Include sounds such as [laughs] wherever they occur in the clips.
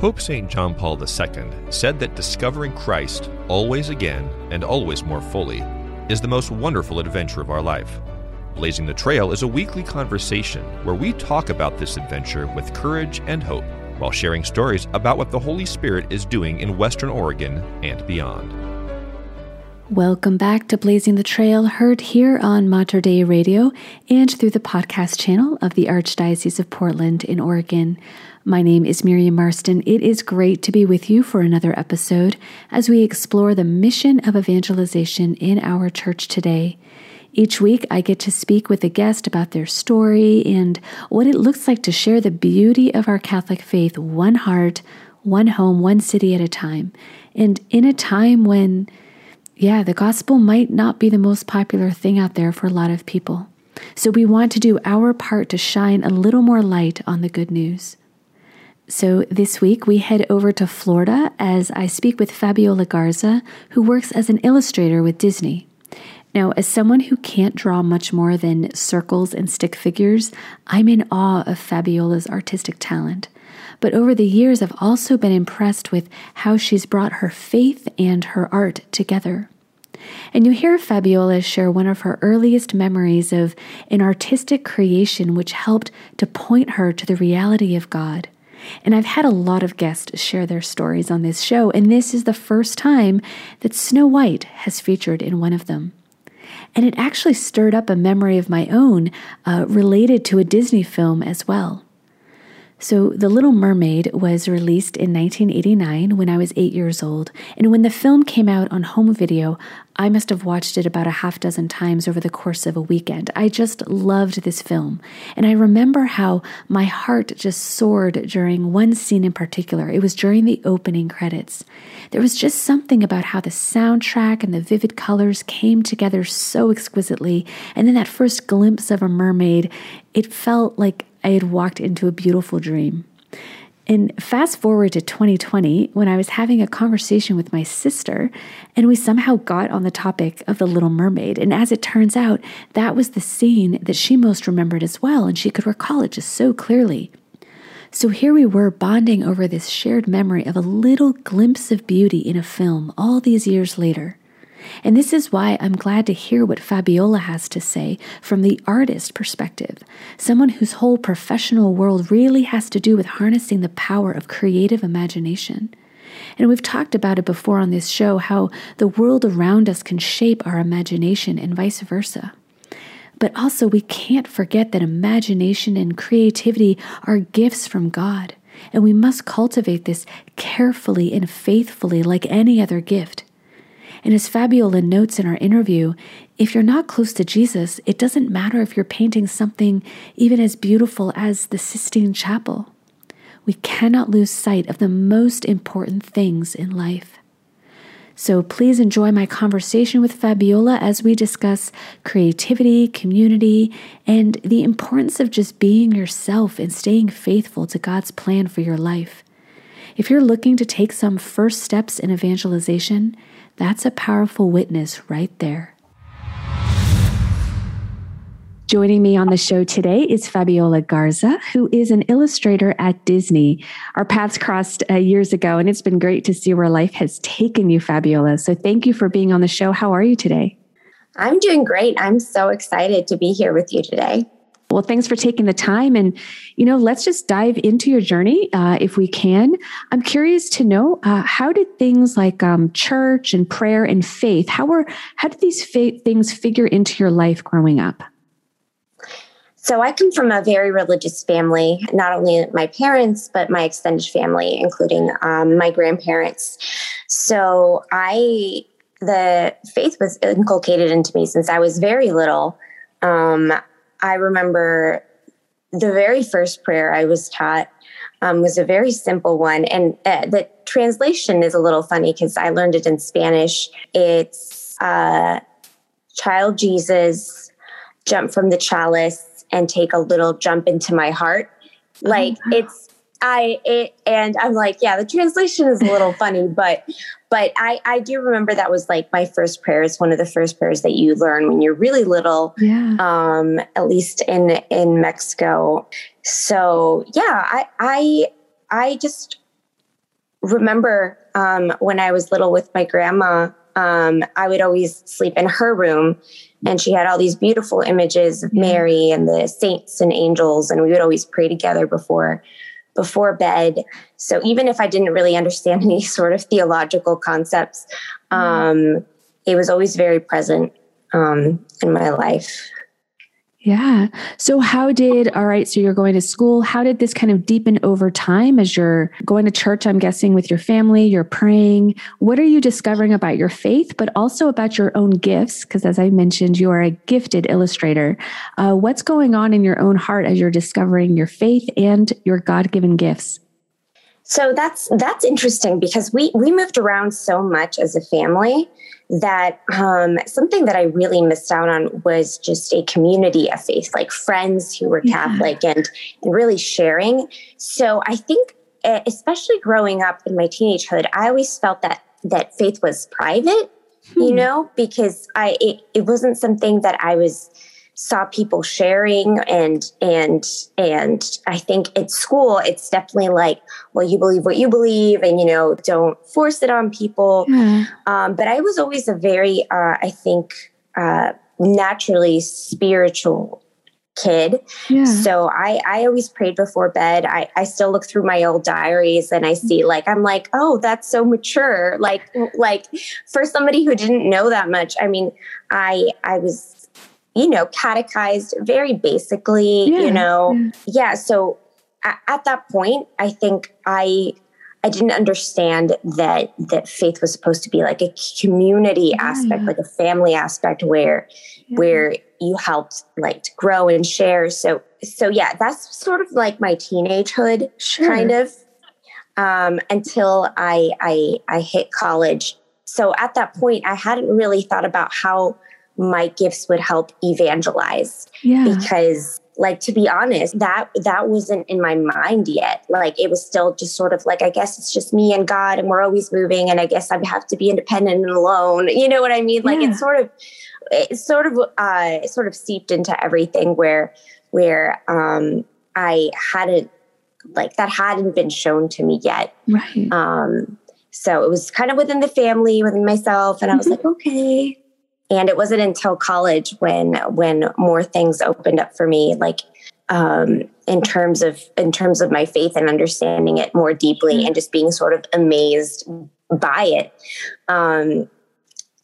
Pope St. John Paul II said that discovering Christ always again and always more fully is the most wonderful adventure of our life. Blazing the Trail is a weekly conversation where we talk about this adventure with courage and hope while sharing stories about what the Holy Spirit is doing in Western Oregon and beyond. Welcome back to Blazing the Trail, heard here on Mater Dei Radio and through the podcast channel of the Archdiocese of Portland in Oregon. My name is Miriam Marston. It is great to be with you for another episode as we explore the mission of evangelization in our church today. Each week, I get to speak with a guest about their story and what it looks like to share the beauty of our Catholic faith, one heart, one home, one city at a time. And in a time when yeah, the gospel might not be the most popular thing out there for a lot of people. So we want to do our part to shine a little more light on the good news. So this week we head over to Florida as I speak with Fabiola Garza, who works as an illustrator with Disney. Now, as someone who can't draw much more than circles and stick figures, I'm in awe of Fabiola's artistic talent. But over the years, I've also been impressed with how she's brought her faith and her art together. And you hear Fabiola share one of her earliest memories of an artistic creation which helped to point her to the reality of God. And I've had a lot of guests share their stories on this show, and this is the first time that Snow White has featured in one of them. And it actually stirred up a memory of my own uh, related to a Disney film as well. So, The Little Mermaid was released in 1989 when I was eight years old. And when the film came out on home video, I must have watched it about a half dozen times over the course of a weekend. I just loved this film. And I remember how my heart just soared during one scene in particular. It was during the opening credits. There was just something about how the soundtrack and the vivid colors came together so exquisitely. And then that first glimpse of a mermaid, it felt like I had walked into a beautiful dream. And fast forward to 2020, when I was having a conversation with my sister, and we somehow got on the topic of The Little Mermaid. And as it turns out, that was the scene that she most remembered as well, and she could recall it just so clearly. So here we were bonding over this shared memory of a little glimpse of beauty in a film all these years later. And this is why I'm glad to hear what Fabiola has to say from the artist perspective, someone whose whole professional world really has to do with harnessing the power of creative imagination. And we've talked about it before on this show how the world around us can shape our imagination and vice versa. But also, we can't forget that imagination and creativity are gifts from God, and we must cultivate this carefully and faithfully like any other gift. And as Fabiola notes in our interview, if you're not close to Jesus, it doesn't matter if you're painting something even as beautiful as the Sistine Chapel. We cannot lose sight of the most important things in life. So please enjoy my conversation with Fabiola as we discuss creativity, community, and the importance of just being yourself and staying faithful to God's plan for your life. If you're looking to take some first steps in evangelization, that's a powerful witness right there. Joining me on the show today is Fabiola Garza, who is an illustrator at Disney. Our paths crossed uh, years ago, and it's been great to see where life has taken you, Fabiola. So thank you for being on the show. How are you today? I'm doing great. I'm so excited to be here with you today. Well, thanks for taking the time. And, you know, let's just dive into your journey uh, if we can. I'm curious to know uh, how did things like um, church and prayer and faith, how were, how did these things figure into your life growing up? So I come from a very religious family, not only my parents, but my extended family, including um, my grandparents. So I, the faith was inculcated into me since I was very little. Um, I remember the very first prayer I was taught um, was a very simple one. And uh, the translation is a little funny because I learned it in Spanish. It's uh, Child Jesus, jump from the chalice and take a little jump into my heart. Like oh, wow. it's I it and I'm like, yeah, the translation is a little funny, but but I I do remember that was like my first prayer. It's one of the first prayers that you learn when you're really little. Yeah. Um, at least in in Mexico. So yeah, I I I just remember um, when I was little with my grandma, um, I would always sleep in her room, and she had all these beautiful images of Mary and the saints and angels, and we would always pray together before before bed. So even if I didn't really understand [laughs] any sort of theological concepts, um, it was always very present um, in my life. Yeah. So, how did, all right, so you're going to school. How did this kind of deepen over time as you're going to church? I'm guessing with your family, you're praying. What are you discovering about your faith, but also about your own gifts? Because, as I mentioned, you are a gifted illustrator. Uh, what's going on in your own heart as you're discovering your faith and your God given gifts? So that's that's interesting because we we moved around so much as a family that um, something that I really missed out on was just a community of faith, like friends who were yeah. Catholic and, and really sharing. So I think, especially growing up in my teenagehood, I always felt that that faith was private, hmm. you know, because I it, it wasn't something that I was saw people sharing and and and i think at school it's definitely like well you believe what you believe and you know don't force it on people mm. um, but i was always a very uh, i think uh, naturally spiritual kid yeah. so i i always prayed before bed i i still look through my old diaries and i see like i'm like oh that's so mature like like for somebody who didn't know that much i mean i i was you know, catechized very basically, yeah. you know. Yeah. yeah so at, at that point, I think I I didn't understand that that faith was supposed to be like a community yeah, aspect, like a family aspect where where you helped like to grow and share. So so yeah, that's sort of like my teenagehood sure. kind of um, until I I I hit college. So at that point, I hadn't really thought about how my gifts would help evangelize. Yeah. because like to be honest that that wasn't in my mind yet. Like it was still just sort of like i guess it's just me and god and we're always moving and i guess i have to be independent and alone. You know what i mean? Like yeah. it's sort of it's sort of uh sort of seeped into everything where where um i hadn't like that hadn't been shown to me yet. Right. Um so it was kind of within the family within myself and i was mm-hmm. like okay and it wasn't until college when when more things opened up for me like um, in terms of in terms of my faith and understanding it more deeply mm-hmm. and just being sort of amazed by it um,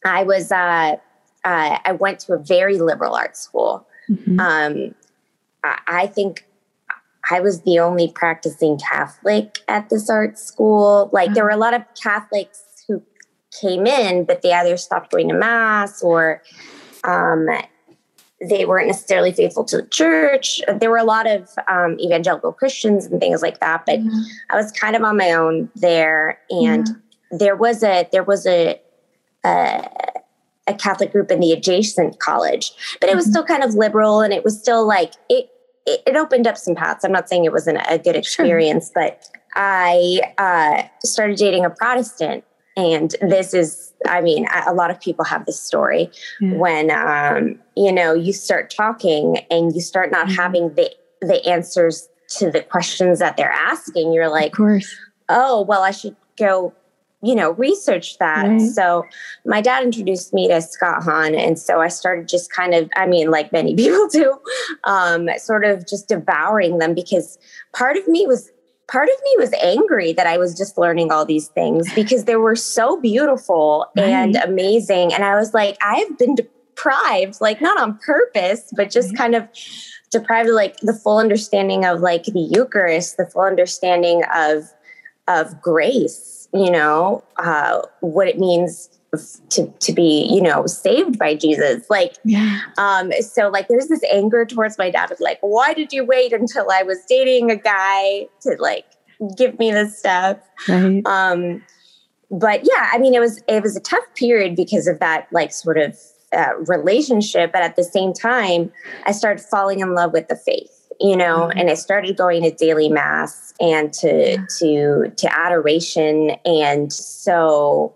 i was uh, uh, i went to a very liberal arts school mm-hmm. um, I, I think I was the only practicing Catholic at this art school. Like there were a lot of Catholics came in, but they either stopped going to mass or um, they weren't necessarily faithful to the church. There were a lot of um, evangelical Christians and things like that, but mm-hmm. I was kind of on my own there, and mm-hmm. there was a there was a, a, a Catholic group in the adjacent college, but it was mm-hmm. still kind of liberal, and it was still like it. It, it opened up some paths. I'm not saying it wasn't a good experience, sure. but I uh, started dating a Protestant and this is i mean a lot of people have this story yeah. when um, you know you start talking and you start not mm-hmm. having the the answers to the questions that they're asking you're like of course oh well i should go you know research that right. so my dad introduced me to scott hahn and so i started just kind of i mean like many [laughs] people do um, sort of just devouring them because part of me was part of me was angry that I was just learning all these things because they were so beautiful right. and amazing. And I was like, I've been deprived, like not on purpose, but just kind of deprived of like the full understanding of like the Eucharist, the full understanding of of grace, you know, uh, what it means to to be you know saved by jesus like yeah. um so like there's this anger towards my dad of like why did you wait until i was dating a guy to like give me this stuff right. um but yeah i mean it was it was a tough period because of that like sort of uh, relationship but at the same time i started falling in love with the faith you know mm-hmm. and i started going to daily mass and to yeah. to to adoration and so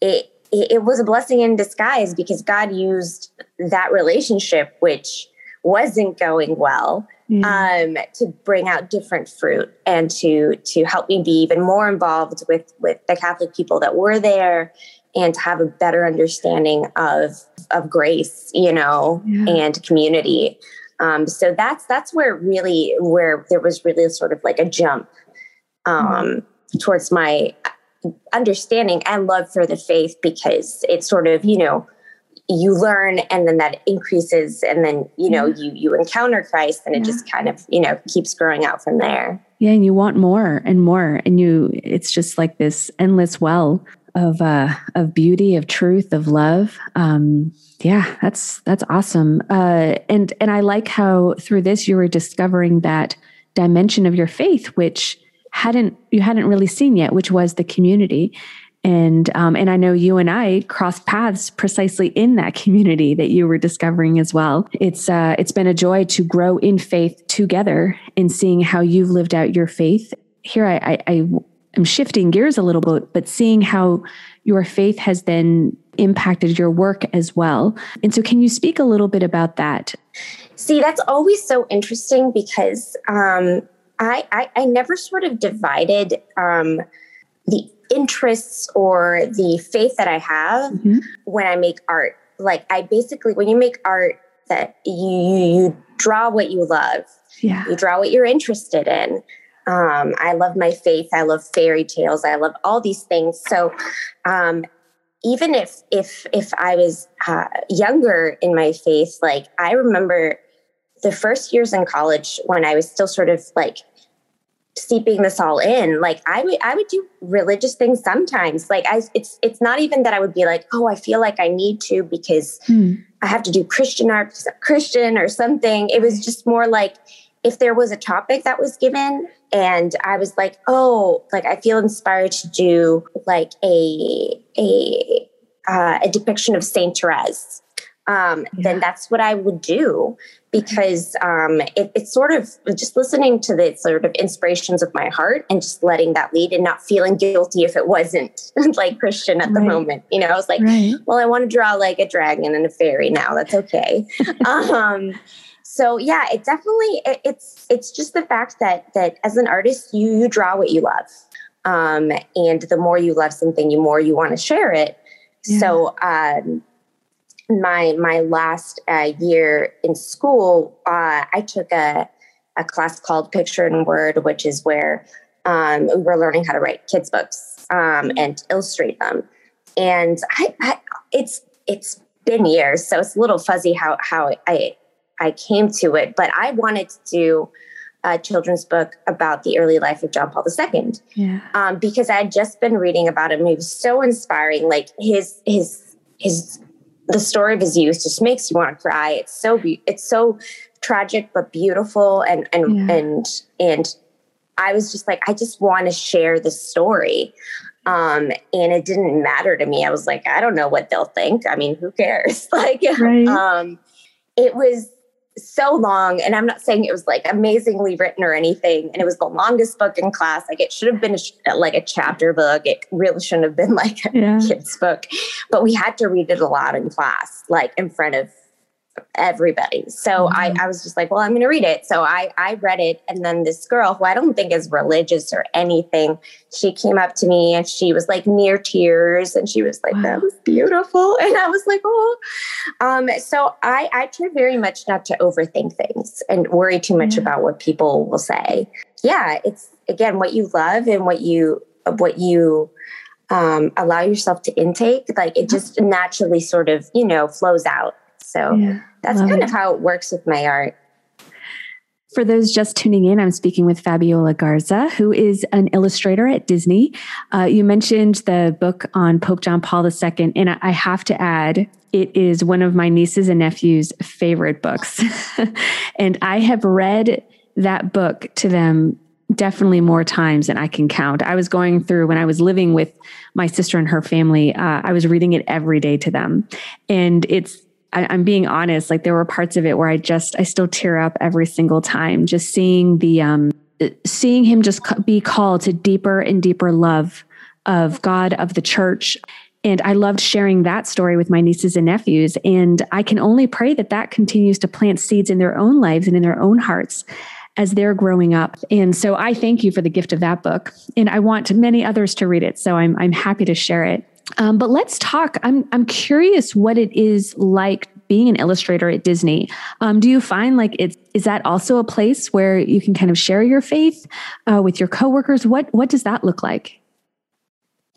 it it was a blessing in disguise because God used that relationship, which wasn't going well, um, to bring out different fruit and to to help me be even more involved with with the Catholic people that were there and to have a better understanding of of grace, you know, yeah. and community. Um, so that's that's where really where there was really sort of like a jump um, mm-hmm. towards my understanding and love for the faith because it's sort of you know you learn and then that increases and then you know you you encounter christ and it just kind of you know keeps growing out from there. Yeah and you want more and more and you it's just like this endless well of uh of beauty of truth of love. Um yeah that's that's awesome. Uh and and i like how through this you were discovering that dimension of your faith which hadn't you hadn't really seen yet which was the community and um, and I know you and I crossed paths precisely in that [laughs] community that you were discovering as well. It's uh, it's been a joy to grow in faith together and seeing how you've lived out your faith. Here, I, I, I am shifting gears a little bit, but seeing how your faith has then impacted your work as well. And so, can you speak a little bit about that? See, that's always so interesting because um, I, I, I never sort of divided um, the interests or the faith that I have mm-hmm. when I make art. Like I basically, when you make art, that you you, draw what you love. Yeah. You draw what you're interested in. Um, I love my faith. I love fairy tales. I love all these things. So, um, even if if if I was uh, younger in my faith, like I remember the first years in college when I was still sort of like seeping this all in. Like i would i would do religious things sometimes. Like i it's it's not even that i would be like oh i feel like i need to because hmm. i have to do christian art because i'm christian or something. It was just more like if there was a topic that was given and i was like oh like i feel inspired to do like a a uh, a depiction of saint therese um, yeah. then that's what I would do because um, it, it's sort of just listening to the sort of inspirations of my heart and just letting that lead and not feeling guilty if it wasn't [laughs] like Christian at the right. moment. You know, I was like, right. well, I want to draw like a dragon and a fairy now. That's okay. [laughs] um, so yeah, it definitely it, it's it's just the fact that that as an artist, you you draw what you love, um, and the more you love something, the more you want to share it. Yeah. So um, my my last uh, year in school, uh, I took a a class called Picture and Word, which is where um, we were learning how to write kids books um, and illustrate them. And I, I, it's it's been years, so it's a little fuzzy how how I I came to it. But I wanted to do a children's book about the early life of John Paul II. Yeah. Um, because I had just been reading about him. He was so inspiring. Like his his his the story of his youth just makes you want to cry. It's so be- it's so tragic but beautiful and and yeah. and and I was just like I just want to share the story. Um, and it didn't matter to me. I was like, I don't know what they'll think. I mean, who cares? [laughs] like, right. um, it was so long and i'm not saying it was like amazingly written or anything and it was the longest book in class. Like it should have been a, like a chapter book. It really shouldn't have been like a yeah. kid's book. But we had to read it a lot in class like in front of everybody. So mm-hmm. I, I was just like, well, I'm going to read it. So I, I read it. And then this girl, who I don't think is religious or anything, she came up to me and she was like near tears and she was like, wow. that was beautiful. [laughs] And I was like, oh. Um, so I, I try very much not to overthink things and worry too much yeah. about what people will say. Yeah, it's again what you love and what you what you um, allow yourself to intake. Like it just naturally sort of you know flows out. So yeah, that's kind it. of how it works with my art. For those just tuning in, I'm speaking with Fabiola Garza, who is an illustrator at Disney. Uh, you mentioned the book on Pope John Paul II, and I have to add, it is one of my nieces and nephews' favorite books. [laughs] and I have read that book to them definitely more times than I can count. I was going through when I was living with my sister and her family, uh, I was reading it every day to them. And it's I, am being honest, like there were parts of it where I just, I still tear up every single time, just seeing the, um, seeing him just be called to deeper and deeper love of God, of the church. And I loved sharing that story with my nieces and nephews. And I can only pray that that continues to plant seeds in their own lives and in their own hearts as they're growing up. And so I thank you for the gift of that book. And I want many others to read it. So I'm, I'm happy to share it. Um, but let's talk. I'm, I'm curious what it is like being an illustrator at Disney. Um, do you find like it's is that also a place where you can kind of share your faith uh, with your coworkers? What what does that look like?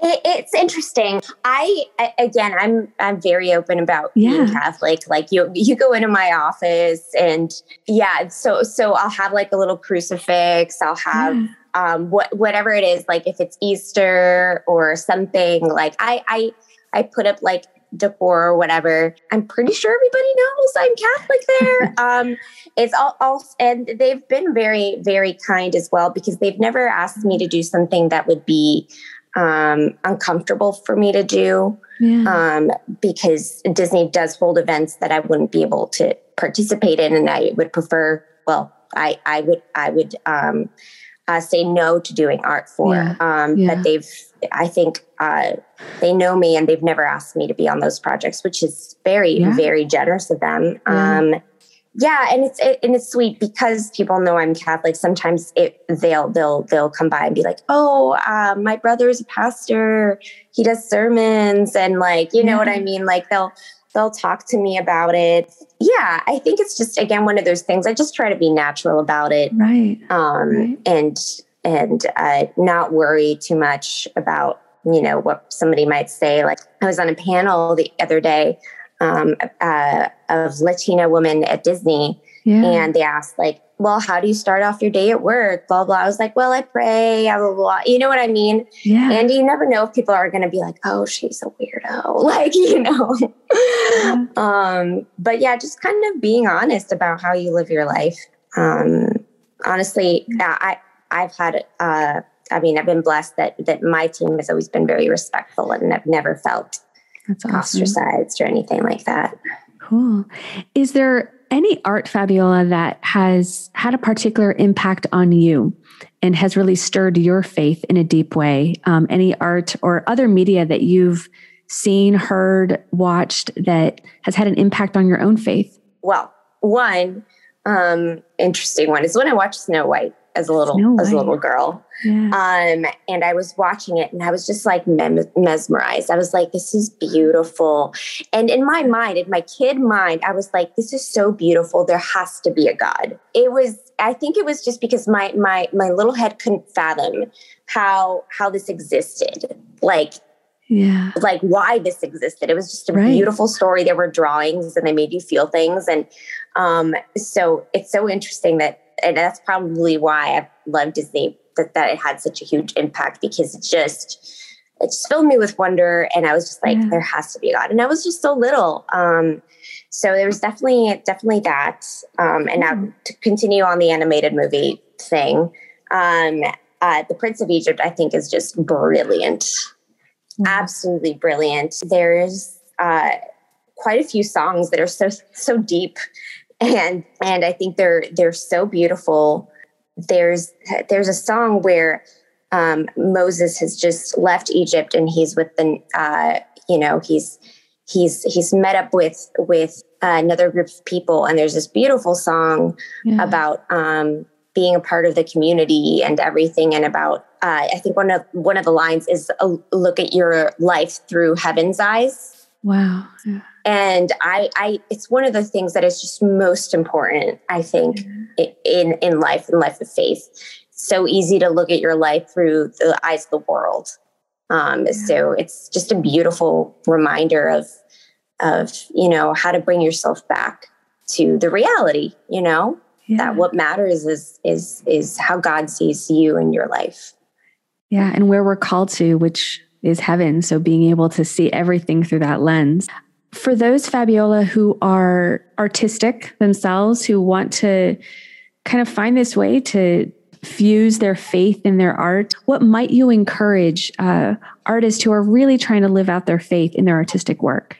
it's interesting. I again, I'm I'm very open about yeah. being Catholic. Like you, you go into my office, and yeah, so so I'll have like a little crucifix. I'll have yeah. Um what whatever it is. Like if it's Easter or something, like I I I put up like decor or whatever. I'm pretty sure everybody knows I'm Catholic there. [laughs] um, it's all, all, and they've been very, very kind as well because they've never asked me to do something that would be um, uncomfortable for me to do yeah. um, because Disney does hold events that I wouldn't be able to participate in, and I would prefer. Well, I I would I would um, uh, say no to doing art for, yeah. Um, yeah. but they've I think uh, they know me and they've never asked me to be on those projects, which is very very generous of them. Um, yeah and it's it, and it's sweet because people know i'm catholic sometimes it they'll they'll they'll come by and be like oh uh, my brother's a pastor he does sermons and like you know yeah. what i mean like they'll they'll talk to me about it yeah i think it's just again one of those things i just try to be natural about it right um right. and and uh, not worry too much about you know what somebody might say like i was on a panel the other day um, uh, of Latina women at Disney. Yeah. And they asked, like, well, how do you start off your day at work? Blah, blah. I was like, well, I pray, blah, blah, blah. You know what I mean? Yeah. And you never know if people are going to be like, oh, she's a weirdo. [laughs] Like, you know. Yeah. [laughs] um, but yeah, just kind of being honest about how you live your life. Um, honestly, I, I've had, uh, I mean, I've been blessed that, that my team has always been very respectful and I've never felt that's awesome. ostracized or anything like that. Cool. Is there any art, Fabiola, that has had a particular impact on you and has really stirred your faith in a deep way? Um, any art or other media that you've seen, heard, watched that has had an impact on your own faith? Well, one um, interesting one is when I watched Snow White as a little as a little girl. Yeah. Um, and I was watching it and I was just like mem- mesmerized. I was like, this is beautiful. And in my mind, in my kid mind, I was like, this is so beautiful. There has to be a God. It was, I think it was just because my my my little head couldn't fathom how how this existed. Like yeah like why this existed it was just a right. beautiful story there were drawings and they made you feel things and um so it's so interesting that and that's probably why I love Disney that that it had such a huge impact because it just it just filled me with wonder and I was just like yeah. there has to be a God and I was just so little um so there was definitely definitely that um and now to continue on the animated movie thing um uh the Prince of Egypt I think is just brilliant mm-hmm. absolutely brilliant there's uh quite a few songs that are so so deep and and I think they're they're so beautiful. There's there's a song where um, Moses has just left Egypt and he's with the uh, you know he's he's he's met up with with uh, another group of people and there's this beautiful song yeah. about um, being a part of the community and everything and about uh, I think one of one of the lines is uh, look at your life through heaven's eyes. Wow. Yeah and I, I it's one of the things that is just most important i think mm-hmm. in in life in life of faith so easy to look at your life through the eyes of the world um, yeah. so it's just a beautiful reminder of of you know how to bring yourself back to the reality you know yeah. that what matters is is is how god sees you in your life yeah and where we're called to which is heaven so being able to see everything through that lens for those Fabiola who are artistic themselves, who want to kind of find this way to fuse their faith in their art, what might you encourage uh, artists who are really trying to live out their faith in their artistic work?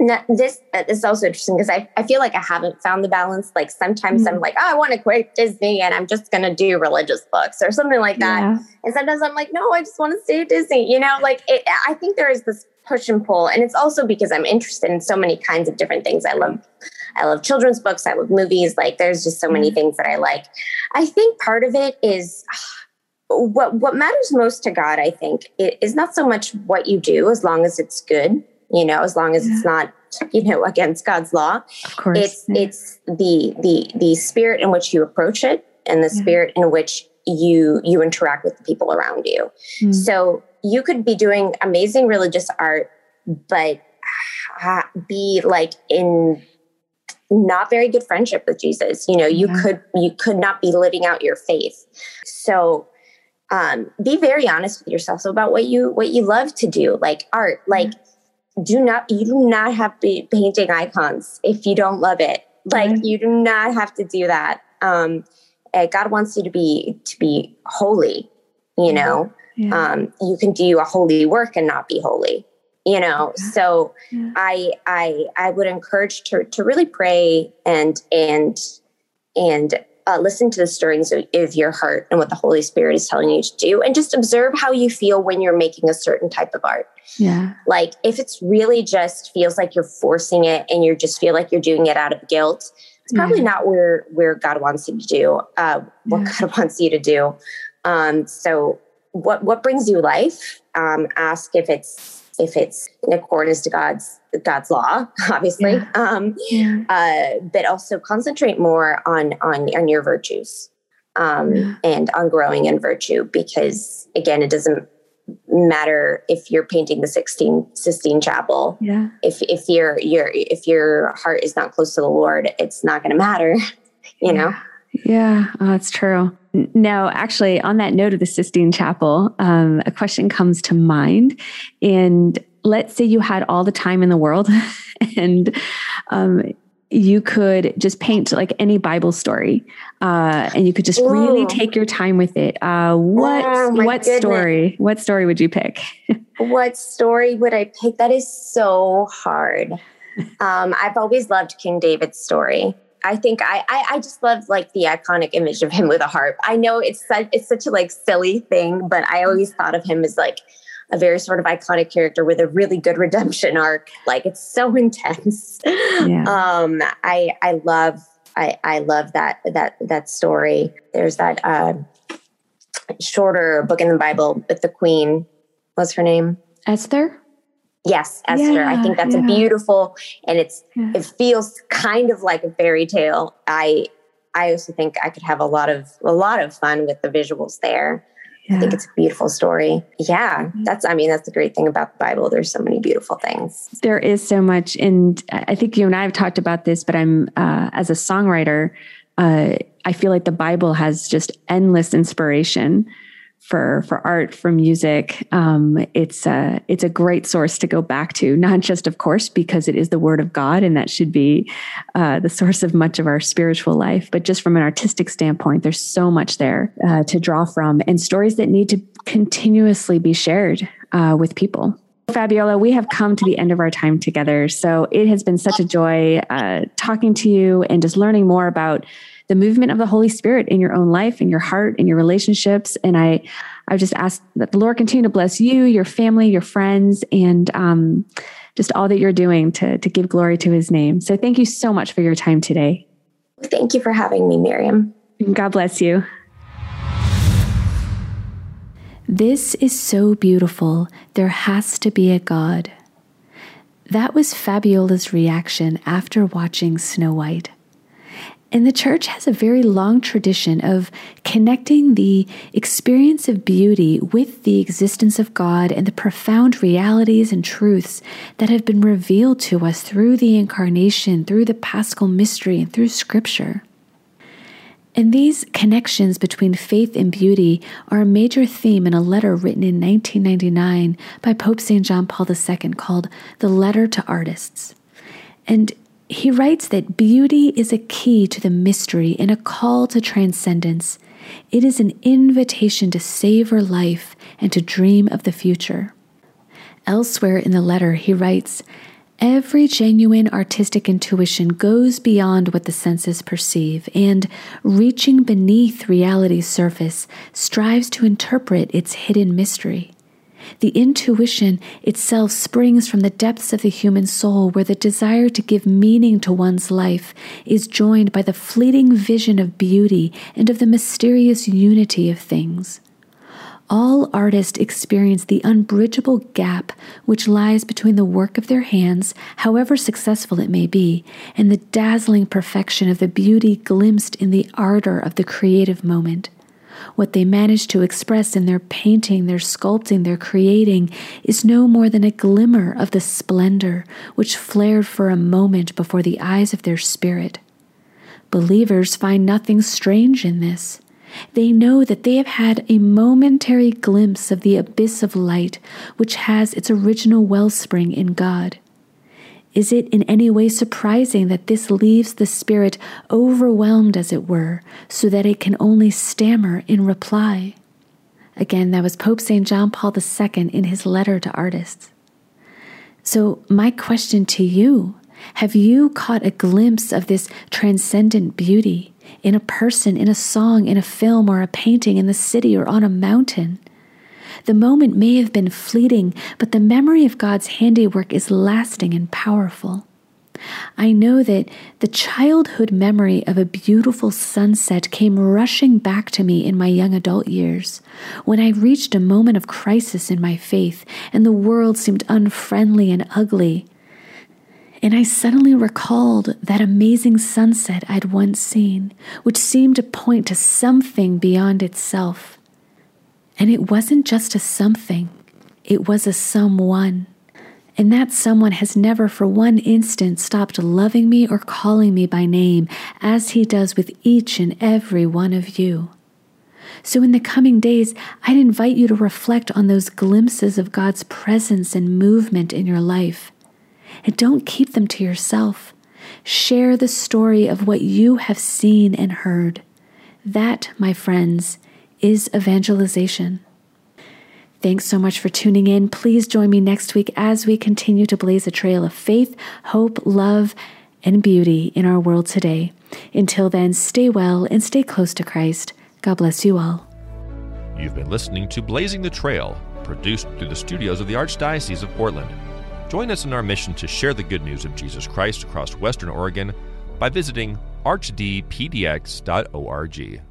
Now, this uh, is also interesting because I, I feel like I haven't found the balance. Like sometimes mm-hmm. I'm like, oh, I want to quit Disney and I'm just going to do religious books or something like that. Yeah. And sometimes I'm like, no, I just want to stay at Disney. You know, like it, I think there is this push and pull. And it's also because I'm interested in so many kinds of different things. I love, I love children's books. I love movies. Like there's just so many mm-hmm. things that I like. I think part of it is [sighs] what, what matters most to God, I think, is not so much what you do as long as it's good you know as long as yeah. it's not you know against god's law of course it's yeah. it's the the the spirit in which you approach it and the yeah. spirit in which you you interact with the people around you mm. so you could be doing amazing religious art but be like in not very good friendship with jesus you know you could you could not be living out your faith so um, be very honest with yourself about what you what you love to do like art like do not you do not have to be painting icons if you don't love it like mm-hmm. you do not have to do that um god wants you to be to be holy you know yeah. um you can do a holy work and not be holy you know yeah. so yeah. i i i would encourage to to really pray and and and uh, listen to the stirrings of, of, your heart and what the Holy Spirit is telling you to do, and just observe how you feel when you're making a certain type of art. Yeah. Like if it's really just feels like you're forcing it and you just feel like you're doing it out of guilt, it's probably yeah. not where where God wants you to do. Uh, what yeah. God [laughs] wants you to do. Um, so what what brings you life? Um, ask if it's if it's in accordance to God's God's law, [laughs] obviously. Yeah. Um, yeah. Uh, but also concentrate more on on on your virtues um, yeah. and on growing in virtue, because again, it doesn't matter if you're painting the 16 Sistine Chapel. Yeah. If if your your if your heart is not close to the Lord, it's not going to matter. [laughs] You know. Yeah, oh, that's true. Now, actually, on that note of the Sistine Chapel, um, a question comes to mind. And let's say you had all the time in the world [laughs] and um, you could just paint like any Bible story uh, and you could just Ooh. really take your time with it. Uh, what oh, what goodness. story? What story would you pick? [laughs] what story would I pick? That is so hard. [laughs] Um, I've always loved King David's story. I think I, I, I just love like the iconic image of him with a harp. I know it's such it's such a like silly thing, but I always thought of him as like a very sort of iconic character with a really good redemption arc. Like it's so [laughs] intense. Yeah. Um, I I love I I love that that that story. There's that uh, shorter book in the Bible with the Queen. What's her name? Esther. Yes, Esther. Yeah, I think that's yeah. a beautiful and it's yeah. it feels kind of like a fairy tale. I I also think I could have a lot of a lot of fun with the visuals there. I think it's a beautiful story. Yeah, that's I mean that's the great thing about the Bible. There's so many beautiful things. There is so much and I think you and I have talked about this, but I'm uh, as a songwriter, uh, I feel like the Bible has just endless inspiration for for art, for music. Um, it's a it's a great source to go back to, [laughs] not just of course because it is the Word of God, and that should be uh, the source of much of our spiritual life, but just from an artistic standpoint, there's so much there uh, to draw from, and stories that need to continuously be shared uh, with people. Fabiola, we have come to the end of our time together. So it has been such a joy uh, talking to you and just learning more about the movement of the Holy Spirit in your own life, in your heart, in your relationships. And I, I just ask that the Lord continue to bless you, your family, your friends, and um, just all that you're doing to, to give glory to his name. So thank you so much for your time today. Thank you for having me, Miriam. God bless you. This is so beautiful. There has to be a God. That was Fabiola's reaction after watching Snow White. And the church has a very long tradition of connecting the experience of beauty with the existence of God and the profound realities and truths that have been revealed to us through the incarnation, through the paschal mystery, and through scripture. And these connections between faith and beauty are a major theme in a letter written in 1999 by Pope St. John Paul II called The Letter to Artists. And he writes that beauty is a key to the mystery and a call to transcendence. It is an invitation to savor life and to dream of the future. Elsewhere in the letter, he writes, Every genuine artistic intuition goes beyond what the senses perceive and, reaching beneath reality's surface, strives to interpret its hidden mystery. The intuition itself springs from the depths of the human soul, where the desire to give meaning to one's life is joined by the fleeting vision of beauty and of the mysterious unity of things all artists experience the unbridgeable gap which lies between the work of their hands, however successful it may be, and the dazzling perfection of the beauty glimpsed in the ardor of the creative moment. What they manage to express in their painting, their sculpting, their creating is no more than a glimmer of the splendor which flared for a moment before the eyes of their spirit. Believers find nothing strange in this. They know that they have had a momentary glimpse of the abyss of light which has its original wellspring in God. Is it in any way surprising that this leaves the spirit overwhelmed, as it were, so that it can only stammer in reply? Again, that was Pope St. John Paul II in his letter to artists. So, my question to you have you caught a glimpse of this transcendent beauty? in a person, in a song, in a film, or a painting in the city or on a mountain. The moment may have been fleeting, but the memory of God's handiwork is lasting and powerful. I know that the childhood memory of a beautiful sunset came rushing back to me in my young adult years, when I reached a moment of crisis in my faith and the world seemed unfriendly and ugly and I suddenly recalled that amazing sunset I'd once seen, which seemed to point to something beyond itself. And it wasn't just a something, it was a someone. And that someone has never for one instant stopped loving me or calling me by name, as he does with each and every one of you. So, in the coming days, I'd invite you to reflect on those glimpses of God's presence and movement in your life and don't keep them to yourself. Share the story of what you have seen and heard. That, my friends, is evangelization. Thanks so much for tuning in. Please join me next week as we continue to blaze a trail of faith, hope, love, and beauty in our world today. Until then, stay well and stay close to Christ. God bless you all. You've been listening to Blazing the Trail, produced through the studios of the Archdiocese of Portland. Join us in our mission to share the good news of Jesus Christ across Western Oregon by visiting archdpdx.org.